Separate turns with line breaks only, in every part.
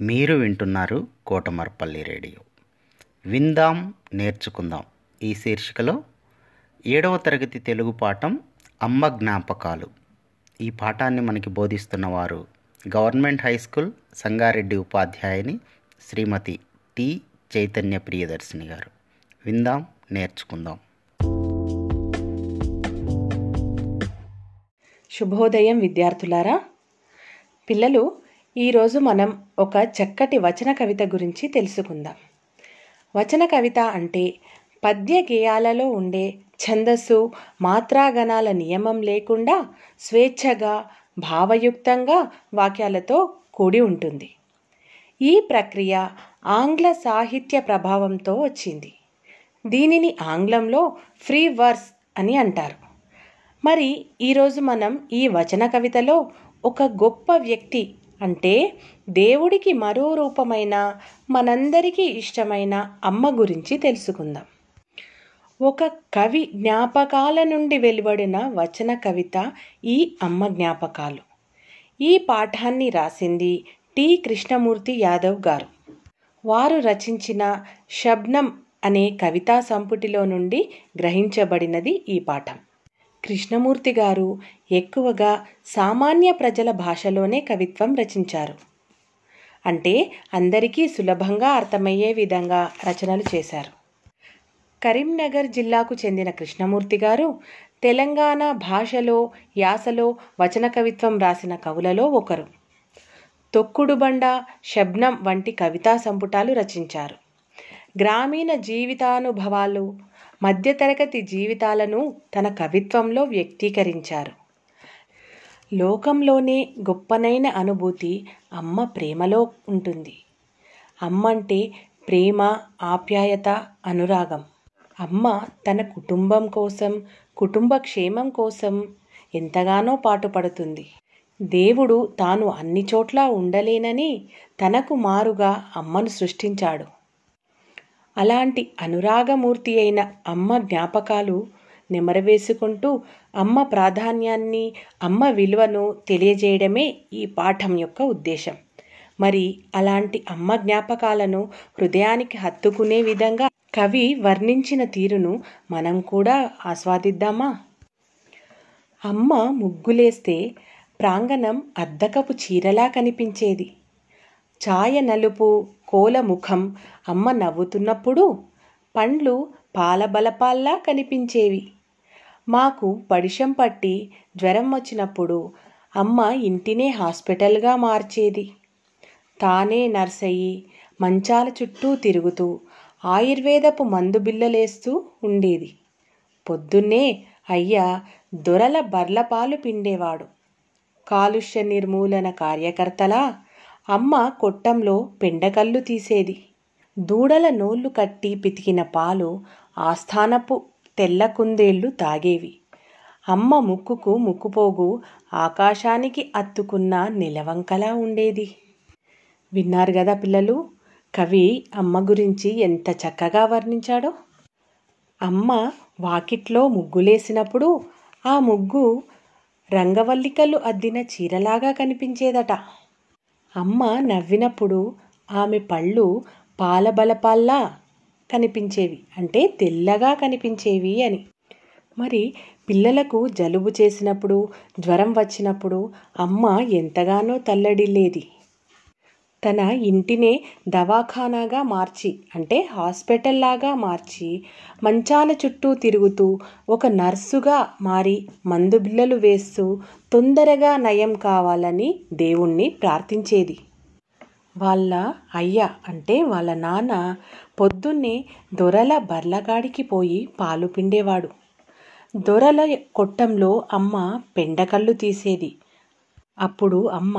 మీరు వింటున్నారు కోటమర్పల్లి రేడియో. విందాం నేర్చుకుందాం. ఈ శీర్షికలో ఏడవ తరగతి తెలుగు పాఠం అమ్మ జ్ఞాపకాలు. ఈ పాఠాన్ని మనకి బోధిస్తున్న వారు గవర్నమెంట్ హై స్కూల్ సంగారెడ్డి ఉపాధ్యాయుని శ్రీమతి టి చైతన్య ప్రియదర్శిని గారు. విందాం నేర్చుకుందాం.
శుభోదయం విద్యార్థులారా. పిల్లలు ఈరోజు మనం ఒక చక్కటి వచన కవిత గురించి తెలుసుకుందాం. వచన కవిత అంటే పద్య గేయాలలో ఉండే ఛందస్సు మాత్రాగణాల నియమం లేకుండా స్వేచ్ఛగా భావయుక్తంగా వాక్యాలతో కూడి ఉంటుంది. ఈ ప్రక్రియ ఆంగ్ల సాహిత్య ప్రభావంతో వచ్చింది. దీనిని ఆంగ్లంలో ఫ్రీ వర్స్ అని అంటారు. మరి ఈరోజు మనం ఈ వచన కవితలో ఒక గొప్ప వ్యక్తి అంటే దేవుడికి మరో రూపమైన మనందరికీ ఇష్టమైన అమ్మ గురించి తెలుసుకుందాం. ఒక కవి జ్ఞాపకాల నుండి వెలువడిన వచన కవిత ఈ అమ్మ జ్ఞాపకాలు. ఈ పాఠాన్ని రాసింది టి. కృష్ణమూర్తి యాదవ్ గారు. వారు రచించిన శబ్నం అనే కవితా సంపుటిలో నుండి గ్రహించబడినది ఈ పాఠం. కృష్ణమూర్తి గారు ఎక్కువగా సామాన్య ప్రజల భాషలోనే కవిత్వం రచించారు. అంటే అందరికీ సులభంగా అర్థమయ్యే విధంగా రచనలు చేశారు. కరీంనగర్ జిల్లాకు చెందిన కృష్ణమూర్తి గారు తెలంగాణ భాషలో యాసలో వచన కవిత్వం రాసిన కవులలో ఒకరు. తొక్కుడుబండ శబ్నం వంటి కవితా సంపుటాలు రచించారు. గ్రామీణ జీవితానుభవాలు మధ్యతరగతి జీవితాలను తన కవిత్వంలో వ్యక్తీకరించారు. లోకంలోనే గొప్పనైన అనుభూతి అమ్మ ప్రేమలో ఉంటుంది. అమ్మ అంటే ప్రేమ ఆప్యాయత అనురాగం. అమ్మ తన కుటుంబం కోసం కుటుంబ క్షేమం కోసం ఎంతగానో పాటుపడుతుంది. దేవుడు తాను అన్ని చోట్ల ఉండలేనని తనకు మారుగా అమ్మను సృష్టించాడు. అలాంటి అనురాగమూర్తి అయిన అమ్మ జ్ఞాపకాలు నెమరవేసుకుంటూ అమ్మ ప్రాధాన్యాన్ని అమ్మ విలువను తెలియజేయడమే ఈ పాఠం యొక్క ఉద్దేశం. మరి అలాంటి అమ్మ జ్ఞాపకాలను హృదయానికి హత్తుకునే విధంగా కవి వర్ణించిన తీరును మనం కూడా ఆస్వాదిద్దామా? అమ్మ ముగ్గులేస్తే ప్రాంగణం అద్దకపు చీరలా కనిపించేది. ఛాయ నలుపు కోల ముఖం అమ్మ నవ్వుతున్నప్పుడు పండ్లు పాలబలపాల్లా కనిపించేవి. మాకు పడిషం పట్టి జ్వరం వచ్చినప్పుడు అమ్మ ఇంటినే హాస్పిటల్గా మార్చేది. తానే నర్సయ్యి మంచాల చుట్టూ తిరుగుతూ ఆయుర్వేదపు మందు బిల్లలేస్తూ ఉండేది. పొద్దున్నే అయ్య దొరల బర్లపాలు పిండేవాడు. కాలుష్య నిర్మూలన కార్యకర్తలా అమ్మ కొట్టంలో పెండకల్లు తీసేది. దూడల నోళ్ళు కట్టి పితికిన పాలు ఆస్థానపు తెల్ల కుందేళ్ళు తాగేవి. అమ్మ ముక్కుకు ముక్కుపోగు ఆకాశానికి అత్తుకున్న నిలవంకలా ఉండేది. విన్నారు కదా పిల్లలు? కవి అమ్మ గురించి ఎంత చక్కగా వర్ణించాడో? అమ్మ వాకిట్లో ముగ్గులేసినప్పుడు ఆ ముగ్గు రంగవల్లికలు అద్దిన చీరలాగా కనిపించేదట. అమ్మ నవ్వినప్పుడు ఆమె పళ్ళు పాలబలపాల్లా కనిపించేవి అంటే తెల్లగా కనిపించేవి అని. మరి పిల్లలకు జలుబు చేసినప్పుడు జ్వరం వచ్చినప్పుడు అమ్మ ఎంతగానో తల్లడిల్లేది. తన ఇంటినే దవాఖానాగా మార్చి అంటే హాస్పిటల్లాగా మార్చి మంచాల చుట్టూ తిరుగుతూ ఒక నర్సుగా మారి మందు బిళ్ళలు వేస్తూ తొందరగా నయం కావాలని దేవుణ్ణి ప్రార్థించేది. వాళ్ళ అయ్య అంటే వాళ్ళ నాన్న పొద్దున్నే దొరల బర్లగాడికి పోయి పాలు పిండేవాడు. దొరల కొట్టంలో అమ్మ పెండకళ్ళు తీసేది. అప్పుడు అమ్మ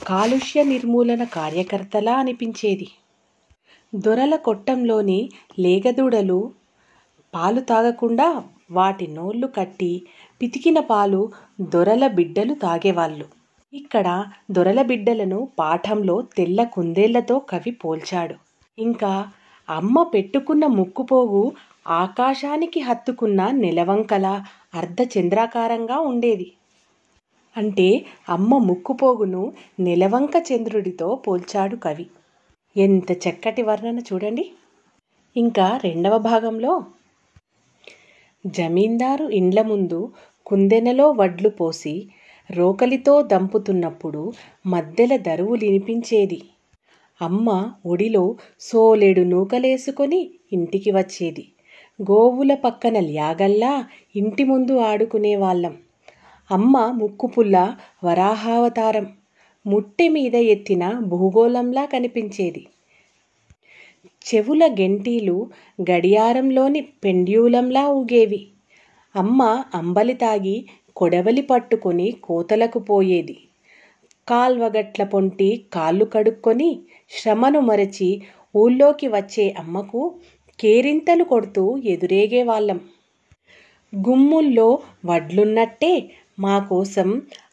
కాలుష్య నిర్మూలన కార్యకర్తలా అనిపించేది. దొరల కొట్టంలోని లేగదూడలు పాలు తాగకుండా వాటి నోళ్ళు కట్టి పితికిన పాలు దొరల బిడ్డలు తాగేవాళ్ళు. ఇక్కడ దొరల బిడ్డలను పాఠంలో తెల్ల కుందేళ్ళతో కవి పోల్చాడు. ఇంకా అమ్మ పెట్టుకున్న ముక్కుపోగు ఆకాశానికి హత్తుకున్న నెలవంకల అర్ధచంద్రాకారంగా ఉండేది. అంటే అమ్మ ముక్కుపోగును నెలవంక చంద్రుడితో పోల్చాడు కవి. ఎంత చక్కటి వర్ణన చూడండి. ఇంకా రెండవ భాగంలో. జమీందారు ఇండ్ల ముందు కుందెనలో వడ్లు పోసి రోకలితో దంపుతున్నప్పుడు మద్దెల దరువులినిపించేది అమ్మ ఒడిలో సోలేడు నూకలేసుకొని ఇంటికి వచ్చేది. గోవుల పక్కన ల్యాగల్లా ఇంటి ముందు ఆడుకునేవాళ్ళం. అమ్మ ముక్కుపుల్ల వరాహావతారం. ముట్టె మీద ఎత్తిన భూగోళంలా కనిపించేది. చెవుల గెంటీలు గడియారంలోని పెండ్యూలంలా ఊగేవి. అమ్మ అంబలి తాగి కొడవలి పట్టుకొని కోతలకు పోయేది. కాల్వగట్ల పొంటి కాళ్ళు కడుక్కొని శ్రమను మరచి ఊళ్ళోకి వచ్చే అమ్మకు కేరింతలు కొడుతూ ఎదురేగేవాళ్ళం గుమ్ముల్లో వడ్లున్నట్టే మా కోసం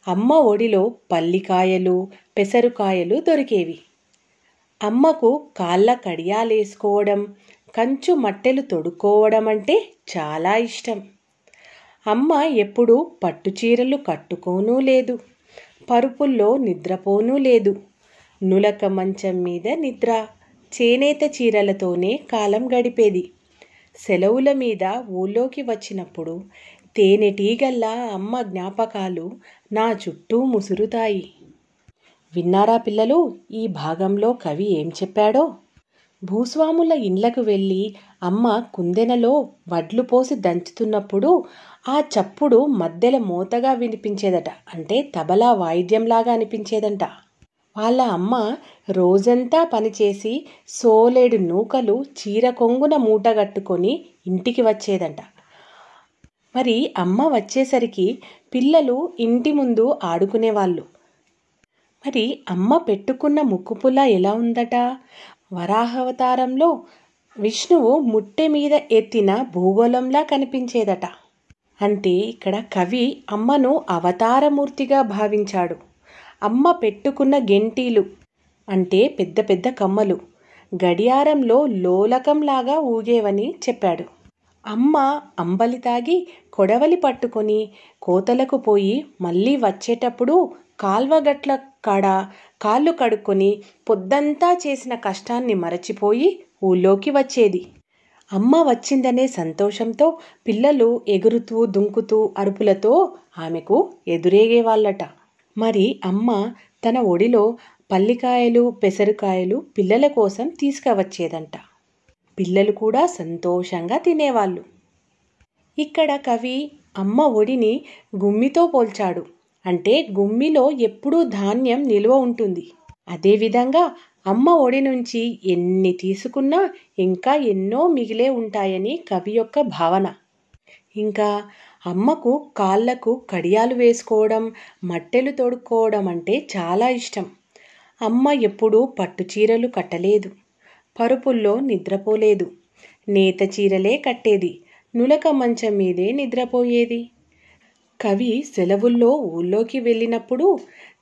అమ్మ ఒడిలో పల్లికాయలు పెసరుకాయలు దొరికేవి. అమ్మకు కాళ్ళ కడియాలేసుకోవడం కంచు మట్టెలు తొడుక్కోవడం అంటే చాలా ఇష్టం. అమ్మ ఎప్పుడూ పట్టు చీరలు కట్టుకోనూ లేదు పరుపుల్లో నిద్రపోనూ లేదు. నులక మంచం మీద నిద్ర చేనేత చీరలతోనే కాలం గడిపేది. సెలవుల మీద ఊళ్ళోకి వచ్చినప్పుడు తేనెటీగల్లా అమ్మ జ్ఞాపకాలు నా చుట్టూ ముసురుతాయి. విన్నారా పిల్లలు ఈ భాగంలో కవి ఏం చెప్పాడో? భూస్వాముల ఇండ్లకు వెళ్ళి అమ్మ కుందెనలో వడ్లు పోసి దంచుతున్నప్పుడు ఆ చప్పుడు మధ్యల మోతగా వినిపించేదట. అంటే తబలా వాయిద్యంలాగా అనిపించేదంట. వాళ్ళ అమ్మ రోజంతా పనిచేసి సోలేడు నూకలు చీర కొంగున మూటగట్టుకొని ఇంటికి వచ్చేదంట. మరి అమ్మ వచ్చేసరికి పిల్లలు ఇంటి ముందు ఆడుకునేవాళ్ళు. మరి అమ్మ పెట్టుకున్న ముక్కుపుల్ల ఎలా ఉందట? వరాహవతారంలో విష్ణువు ముట్టె మీద ఎత్తిన భూగోళంలా కనిపించేదట. అంటే ఇక్కడ కవి అమ్మను అవతారమూర్తిగా భావించాడు. అమ్మ పెట్టుకున్న గెంటీలు అంటే పెద్ద పెద్ద కమ్మలు. గడియారంలో లోలకంలాగా ఊగేవని చెప్పాడు. అమ్మ అంబలి తాగి కొడవలి పట్టుకొని కోతలకు పోయి మళ్ళీ వచ్చేటప్పుడు కాల్వగట్ల కాడ కాళ్ళు కడుక్కొని పొద్దంతా చేసిన కష్టాన్ని మరచిపోయి ఊళ్ళోకి వచ్చేది. అమ్మ వచ్చిందనే సంతోషంతో పిల్లలు ఎగురుతూ దుంకుతూ అరుపులతో ఆమెకు ఎదురేగేవాళ్ళట మరి అమ్మ తన ఒడిలో పల్లికాయలు పెసరుకాయలు పిల్లల కోసం తీసుకువచ్చేదంట. పిల్లలు కూడా సంతోషంగా తినేవాళ్ళు. ఇక్కడ కవి అమ్మ ఒడిని గుమ్మితో పోల్చాడు. అంటే గుమ్మిలో ఎప్పుడూ ధాన్యం నిల్వ ఉంటుంది. అదేవిధంగా అమ్మ ఒడి నుంచి ఎన్ని తీసుకున్నా ఇంకా ఎన్నో మిగిలే ఉంటాయని కవి యొక్క భావన. ఇంకా అమ్మకు కాళ్ళకు కడియాలు వేసుకోవడం మట్టెలు తొడుక్కోవడం అంటే చాలా ఇష్టం. అమ్మ ఎప్పుడూ పట్టు చీరలు కట్టలేదు. పరుపుల్లో నిద్రపోలేదు. నేత చీరలే కట్టేది. నులక మంచం మీదే నిద్రపోయేది. కవి సెలవుల్లో ఊళ్ళోకి వెళ్ళినప్పుడు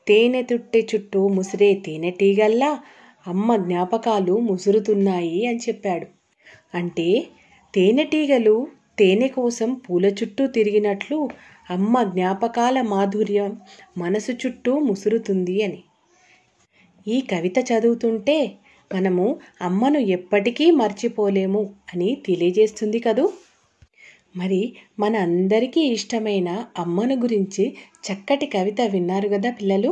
తేనె తుట్టె చుట్టూ ముసిరే తేనెటీగల్లా అమ్మ జ్ఞాపకాలు ముసురుతున్నాయి అని చెప్పాడు. అంటే తేనెటీగలు తేనె కోసం పూల చుట్టూ తిరిగినట్లు అమ్మ జ్ఞాపకాల మాధుర్యం మనసు చుట్టూ ముసురుతుంది అని. ఈ కవిత చదువుతుంటే మనము అమ్మను ఎప్పటికీ మర్చిపోలేము అని తెలియజేస్తుంది కదూ? మరి మన అందరికీ ఇష్టమైన అమ్మను గురించి చక్కటి కవిత విన్నారు కదా పిల్లలు?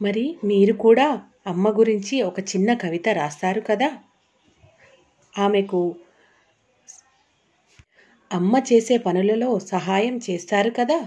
మరి మీరు కూడా అమ్మ గురించి ఒక చిన్న కవిత రాస్తారు కదా? ఆమెకు అమ్మ చేసే పనులలో సహాయం చేస్తారు కదా?